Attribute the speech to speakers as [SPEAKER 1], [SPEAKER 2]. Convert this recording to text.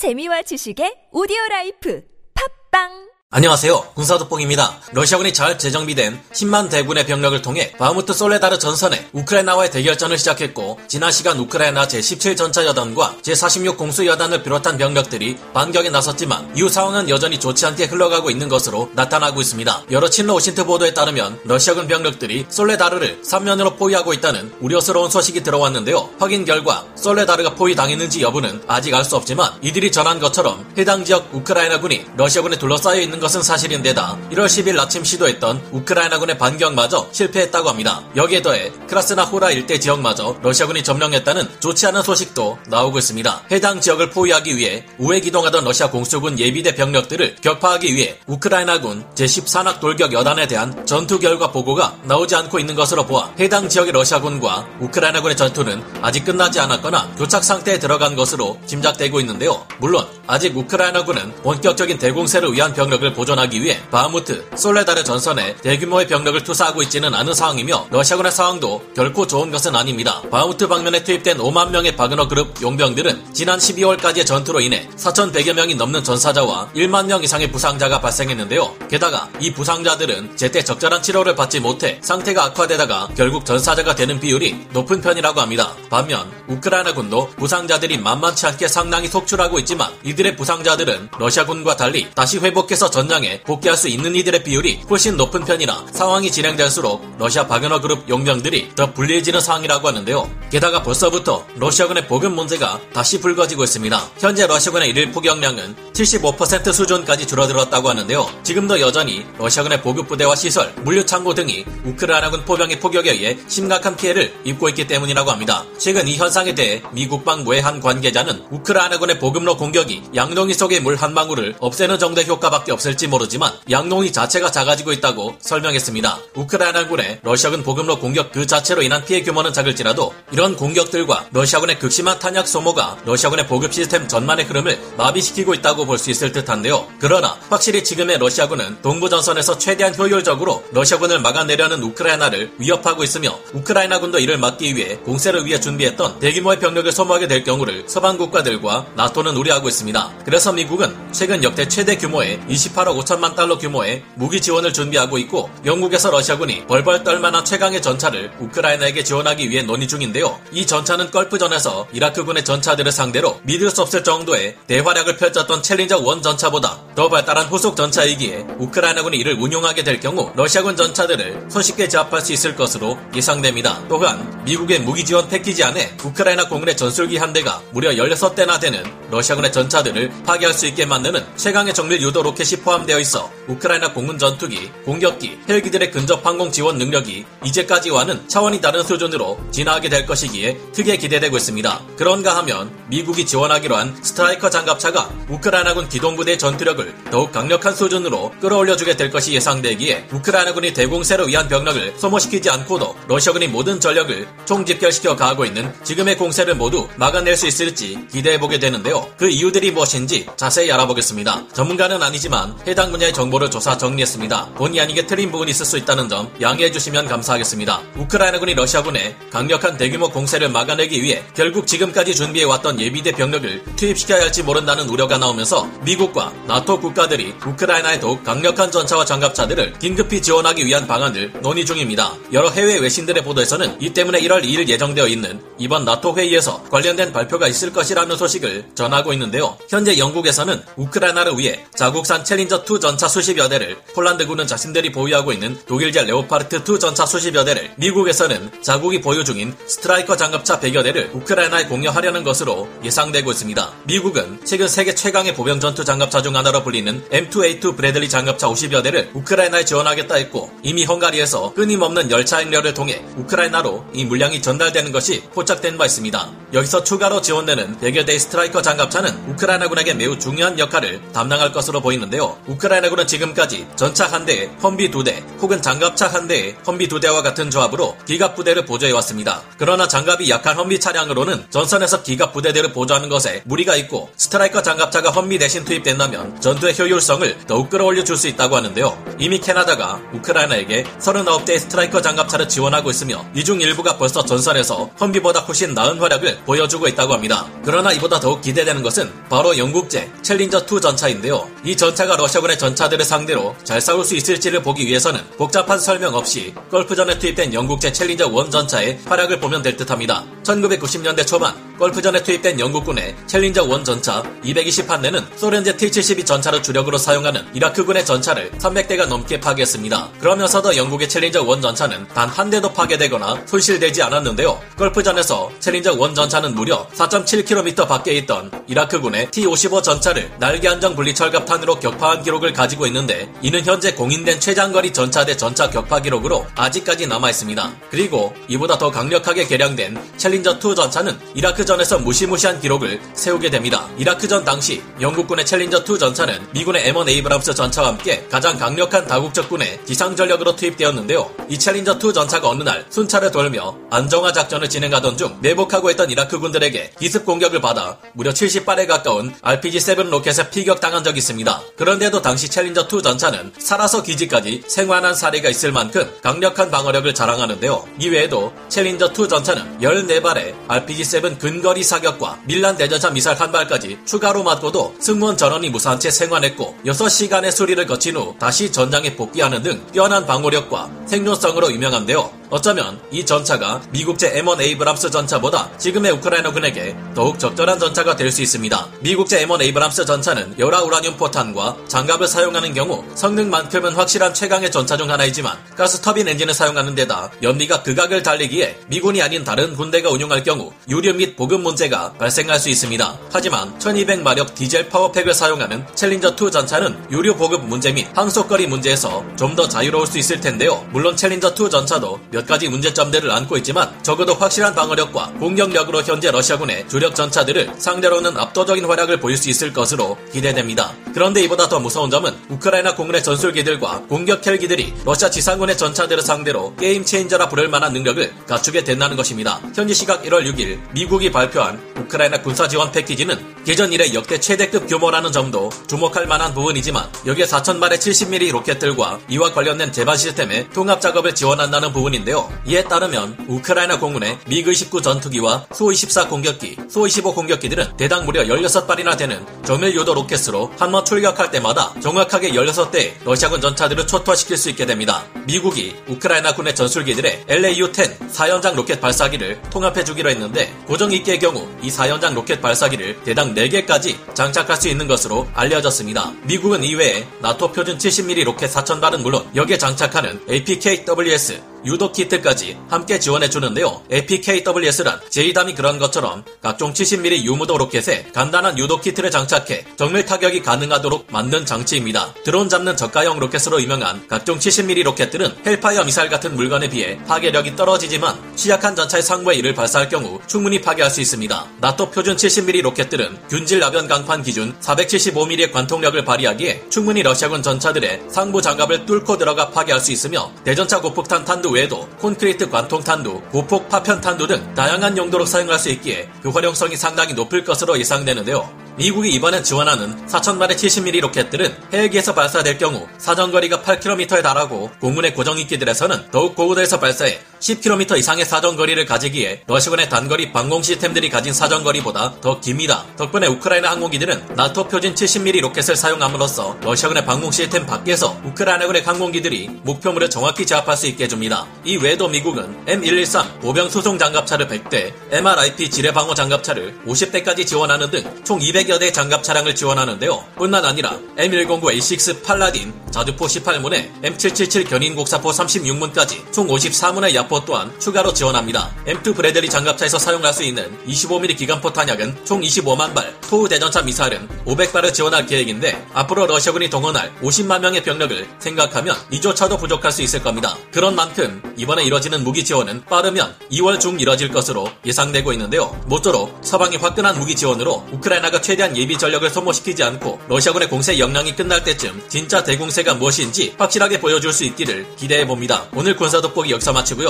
[SPEAKER 1] 재미와 지식의 오디오 라이프. 팟빵
[SPEAKER 2] 안녕하세요. 군사도뽕입니다. 러시아군이 잘 재정비된 10만 대군의 병력을 통해 바흐무트 솔레다르 전선에 우크라이나와의 대결전을 시작했고 지난 시간 우크라이나 제17전차 여단과 제46 공수 여단을 비롯한 병력들이 반격에 나섰지만 이후 상황은 여전히 좋지 않게 흘러가고 있는 것으로 나타나고 있습니다. 여러 친러 OSINT 보도에 따르면 러시아군 병력들이 솔레다르를 3면으로 포위하고 있다는 우려스러운 소식이 들어왔는데요. 확인 결과 솔레다르가 포위당했는지 여부는 아직 알 수 없지만 이들이 전한 것처럼 해당 지역 우크라이나군이 러시아군에 둘러싸여 있는 것은 사실인데다 1월 10일 아침 시도했던 우크라이나군의 반격마저 실패했다고 합니다. 여기에 더해 크라스나 호라 일대 지역마저 러시아군이 점령했다는 좋지 않은 소식도 나오고 있습니다. 해당 지역을 포위하기 위해 우회 기동하던 러시아 공수군 예비대 병력들을 격파하기 위해 우크라이나군 제14낙 돌격 여단에 대한 전투 결과 보고가 나오지 않고 있는 것으로 보아 해당 지역의 러시아군과 우크라이나군의 전투는 아직 끝나지 않았거나 교착 상태에 들어간 것으로 짐작되고 있는데요. 물론 아직 우크라이나군은 본격적인 대공세를 위한 병력을 보존하기 위해 바흐무트, 솔레다르 전선에 대규모의 병력을 투사하고 있지는 않은 상황이며 러시아군의 상황도 결코 좋은 것은 아닙니다. 바흐무트 방면에 투입된 5만 명의 바그너 그룹 용병들은 지난 12월까지의 전투로 인해 4,100여 명이 넘는 전사자와 1만 명 이상의 부상자가 발생했는데요. 게다가 이 부상자들은 제때 적절한 치료를 받지 못해 상태가 악화되다가 결국 전사자가 되는 비율이 높은 편이라고 합니다. 반면 우크라이나 군도 부상자들이 만만치 않게 상당히 속출하고 있지만 이들의 부상자들은 러시아군과 달리 다시 회복해서 전 장에 복귀할 수 있는 이들의 비율이 훨씬 높은 편이나 상황이 진행될수록 러시아 바그너 그룹 용병들이 더 불리해지는 상황이라고 하는데요. 게다가 벌써부터 러시아군의 보급 문제가 다시 불거지고 있습니다. 현재 러시아군의 일일 포격량은 75% 수준까지 줄어들었다고 하는데요. 지금도 여전히 러시아군의 보급 부대와 시설, 물류 창고 등이 우크라이나군 포병의 포격에 의해 심각한 피해를 입고 있기 때문이라고 합니다. 최근 이 현상에 대해 미 국방부의 한 관계자는 우크라이나군의 보급로 공격이 양동이 속의 물 한 방울을 없애는 정도의 효과밖에 없을 지 모르지만 양동이 자체가 작아지고 있다고 설명했습니다. 우크라이나군의 러시아군 보급로 공격 그 자체로 인한 피해 규모는 작을지라도 이런 공격들과 러시아군의 극심한 탄약 소모가 러시아군의 보급 시스템 전반의 흐름을 마비시키고 있다고 볼 수 있을 듯한데요. 그러나 확실히 지금의 러시아군은 동부 전선에서 최대한 효율적으로 러시아군을 막아내려는 우크라이나를 위협하고 있으며 우크라이나군도 이를 막기 위해 공세를 위해 준비했던 대규모의 병력을 소모하게 될 경우를 서방 국가들과 나토는 우려하고 있습니다. 그래서 미국은 최근 역대 최대 규모의 28억 5천만 달러 규모의 무기 지원을 준비하고 있고 영국에서 러시아군이 벌벌 떨만한 최강의 전차를 우크라이나에게 지원하기 위해 논의 중인데요. 이 전차는 걸프전에서 이라크군의 전차들을 상대로 믿을 수 없을 정도의 대활약을 펼쳤던 챌린저 원 전차보다 더 발달한 후속 전차이기에 우크라이나군이 이를 운용하게 될 경우 러시아군 전차들을 손쉽게 제압할 수 있을 것으로 예상됩니다. 또한 미국의 무기 지원 패키지 안에 우크라이나 공군의 전술기 한 대가 무려 16대나 되는 러시아군의 전차들을 파괴할 수 있게 만드는 최강의 정밀 유도 로켓이 포함되어 있어 우크라이나 공군 전투기, 공격기, 헬기들의 근접 항공 지원 능력이 이제까지와는 차원이 다른 수준으로 진화하게 될 것이기에 크게 기대되고 있습니다. 그런가 하면 미국이 지원하기로 한 스트라이커 장갑차가 우크라이나군 기동부대 전투력을 더욱 강력한 수준으로 끌어올려주게 될 것이 예상되기에 우크라이나군이 대공세를 위한 병력을 소모시키지 않고도 러시아군이 모든 전력을 총집결시켜 가하고 있는 지금의 공세를 모두 막아낼 수 있을지 기대해보게 되는데요. 그 이유들이 무엇인지 자세히 알아보겠습니다. 전문가는 아니지만 해당 분야의 정보를 조사 정리했습니다. 본의 아니게 틀린 부분이 있을 수 있다는 점 양해해 주시면 감사하겠습니다. 우크라이나군이 러시아군의 강력한 대규모 공세를 막아내기 위해 결국 지금까지 준비해왔던 예비대 병력을 투입시켜야 할지 모른다는 우려가 나오면서 미국과 나토 국가들이 우크라이나의 더욱 강력한 전차와 장갑차들을 긴급히 지원하기 위한 방안을 논의 중입니다. 여러 해외 외신들의 보도에서는 이 때문에 1월 2일 예정되어 있는 이번 나토 회의에서 관련된 발표가 있을 것이라는 소식을 전하고 있는데요. 현재 영국에서는 우크라이나를 위해 자국산 챌린저2 전차 수십여 대를 폴란드군은 자신들이 보유하고 있는 독일제 레오파르트2 전차 수십여 대를 미국에서는 자국이 보유 중인 스트라이커 장갑차 100여 대를 우크라이나에 공여하려는 것으로 예상되고 있습니다. 미국은 최근 세계 최강의 보병 전투 장갑차 중 하나로 불리는 M2A2 브래들리 장갑차 50여 대를 우크라이나에 지원하겠다 했고 이미 헝가리에서 끊임없는 열차 행렬을 통해 우크라이나로 이 물량이 전달되는 것이 포착된 바 있습니다. 여기서 추가로 지원되는 100여 대의 스트라이커 장갑차는 우크라이나군에게 매우 중요한 역할을 담당할 것으로 보이는데요. 우크라이나군은 지금까지 전차 한 대에 험비 두 대, 혹은 장갑차 한 대에 험비 두 대와 같은 조합으로 기갑 부대를 보조해 왔습니다. 그러나 장갑이 약한 험비 차량으로는 전선에서 기갑 부대들을 보조하는 것에 무리가 있고 스트라이커 장갑차가 험비 대신 투입된다면 전투의 효율성을 더욱 끌어올려 줄 수 있다고 하는데요. 이미 캐나다가 우크라이나에게 39대의 스트라이커 장갑차를 지원하고 있으며 이 중 일부가 벌써 전선에서 험비보다 훨씬 나은 활약을 보여주고 있다고 합니다. 그러나 이보다 더욱 기대되는 것은 바로 영국제 챌린저 2 전차인데요. 이 전차가 러시아군의 전차들을 상대로 잘 싸울 수 있을지를 보기 위해서는 복잡한 설명 없이 걸프전에 투입된 영국 제 챌린저 1 전차의 활약을 보면 될 듯합니다. 1990년대 초반 걸프전에 투입된 영국군의 챌린저 1 전차 220한 대는 소련제 T-72 전차를 주력으로 사용하는 이라크군의 전차를 300대가 넘게 파괴했습니다. 그러면서도 영국의 챌린저 1 전차는 단 한 대도 파괴되거나 손실되지 않았는데요. 걸프전에서 챌린저 1 전차는 무려 4.7km 밖에 있던 이라크군의 T-55 전차를 날개 안정 분리 철갑탄으로 격파한 기록을 가지고 있는데 이는 현재 공인된 최장거리 전차 대 전차 격파 기록으로 아직까지 남아 있습니다. 그리고 이보다 더 강력하게 개량된 챌린저 2 전차는 이라크전에서 무시무시한 기록을 세우게 됩니다. 이라크전 당시 영국군의 챌린저 2 전차는 미군의 M1 에이브람스 전차와 함께 가장 강력한 다국적군의 지상 전력으로 투입되었는데요. 이 챌린저 2 전차가 어느 날 순찰을 돌며 안정화 작전을 진행하던 중 매복하고 있던 이라크군들에게 기습 공격을 받아 무려 70발에 가까운 RPG-7 로켓에 피격당한 적이 있습니다. 그런데도 당시 챌린저 2 전차는 살아서 기지까지 생환한 사례가 있을 만큼 강력한 방어력을 자랑하는데요. 이외에도 챌린저 2 전차는 14 발의 RPG-7 근거리 사격과 밀란 대전차 미사일 한 발까지 추가로 맞고도 승무원 전원이 무사한 채 생환했고 6시간의 수리를 거친 후 다시 전장에 복귀하는 등 뛰어난 방어력과 생존성으로 유명한데요. 어쩌면 이 전차가 미국제 M1 에이브람스 전차보다 지금의 우크라이나군에게 더욱 적절한 전차가 될 수 있습니다. 미국제 M1 에이브람스 전차는 열화 우라늄 포탄과 장갑을 사용하는 경우 성능만큼은 확실한 최강의 전차 중 하나이지만 가스 터빈 엔진을 사용하는 데다 연비가 극악을 달리기에 미군이 아닌 다른 군대가 운용할 경우 유류 및 보급 문제가 발생할 수 있습니다. 하지만 1200마력 디젤 power pack을 사용하는 챌린저2 전차는 유류 보급 문제 및 항속거리 문제에서 좀 더 자유로울 수 있을 텐데요. 물론 챌린저2 전차도 몇 가지 문제점들을 안고 있지만 적어도 확실한 방어력과 공격력으로 현재 러시아군의 주력 전차들을 상대로는 압도적인 활약을 보일 수 있을 것으로 기대됩니다. 그런데 이보다 더 무서운 점은 우크라이나 공군의 전술기들과 공격 헬기들이 러시아 지상군의 전차들을 상대로 game changer라 부를 만한 능력을 갖추게 된다는 것입니다. 현지 시각 1월 6일 미국이 발표한 우크라이나 군사 지원 패키지는 개전 이래 역대 최대급 규모라는 점도 주목할 만한 부분이지만 여기에 4,000발의 70mm 로켓들과 이와 관련된 제반 시스템의 통합 작업을 지원한다는 부분인데요. 이에 따르면 우크라이나 공군의 미그-29 전투기와 수-24 공격기, 수-25 공격기들은 대당 무려 16발이나 되는 정밀 유도 로켓으로 한 번 출격할 때마다 정확하게 16대의 러시아군 전차들을 초토화시킬 수 있게 됩니다. 미국이 우크라이나 군의 전술기들의 LAU-10 4연장 로켓 발사기를 통합해 주기로 했는데 고정익기의 경우 이 4연장 로켓 발사기를 대당 4개까지 장착할 수 있는 것으로 알려졌습니다. 미국은 이외에 나토 표준 70mm 로켓 4,000발은 물론 여기에 장착하는 APKWS 유도 키트까지 함께 지원해 주는데요. APKWS란 JDAM이 그런 것처럼 각종 70mm 무유도 로켓에 간단한 유도 키트를 장착해 정밀 타격이 가능하도록 만든 장치입니다. 드론 잡는 저가형 로켓으로 유명한 각종 70mm 로켓들은 헬파이어 미사일 같은 물건에 비해 파괴력이 떨어지지만 취약한 전차의 상부에 이를 발사할 경우 충분히 파괴할 수 있습니다. 나토 표준 70mm 로켓들은 균질 압연 강판 기준 475mm의 관통력을 발휘하기에 충분히 러시아군 전차들의 상부 장갑을 뚫고 들어가 파괴할 수 있으며 대전차 고폭탄 탄두 외에도 콘크리트 관통 탄두, 고폭 파편 탄두 등 다양한 용도로 사용할 수 있기에 그 활용성이 상당히 높을 것으로 예상되는데요. 미국이 이번에 지원하는 4,000발의 70mm 로켓들은 헬기에서 발사될 경우 사정거리가 8km에 달하고 공군의 고정익기들에서는 더욱 고고도에서 발사해 10km 이상의 사정거리를 가지기에 러시아군의 단거리 방공 시스템들이 가진 사정거리보다 더 깁니다. 덕분에 우크라이나 항공기들은 나토 표준 70mm 로켓을 사용함으로써 러시아군의 방공 시스템 밖에서 우크라이나군의 항공기들이 목표물을 정확히 제압할 수 있게 해줍니다. 이 외에도 미국은 M113 보병 수송 장갑차를 100대, MRAP 지뢰 방어 장갑차를 50대까지 지원하는 등 총 200여 대 장갑 차량을 지원하는데요. 뿐만 아니라 M109A6 팔라딘, 자주포 18문에 M777 견인 곡사포 36문까지 총 54문의 야포 또한 추가로 지원합니다. M2 브래들리 장갑차에서 사용할 수 있는 25mm 기관포 탄약은 총 25만 발, 토우 대전차 미사일은 500발을 지원할 계획인데 앞으로 러시아군이 동원할 50만 명의 병력을 생각하면 이조차도 부족할 수 있을 겁니다. 그런 만큼 이번에 이뤄지는 무기 지원은 빠르면 2월 중 이뤄질 것으로 예상되고 있는데요. 모쪼록 서방의 화끈한 무기 지원으로 우크라이나가 최대한 예비 전력을 소모시키지 않고 러시아군의 공세 역량이 끝날 때쯤 진짜 대공세가 무엇인지 확실하게 보여줄 수 있기를 기대해 봅니다. 오늘 군사 돋보기 여기서 마치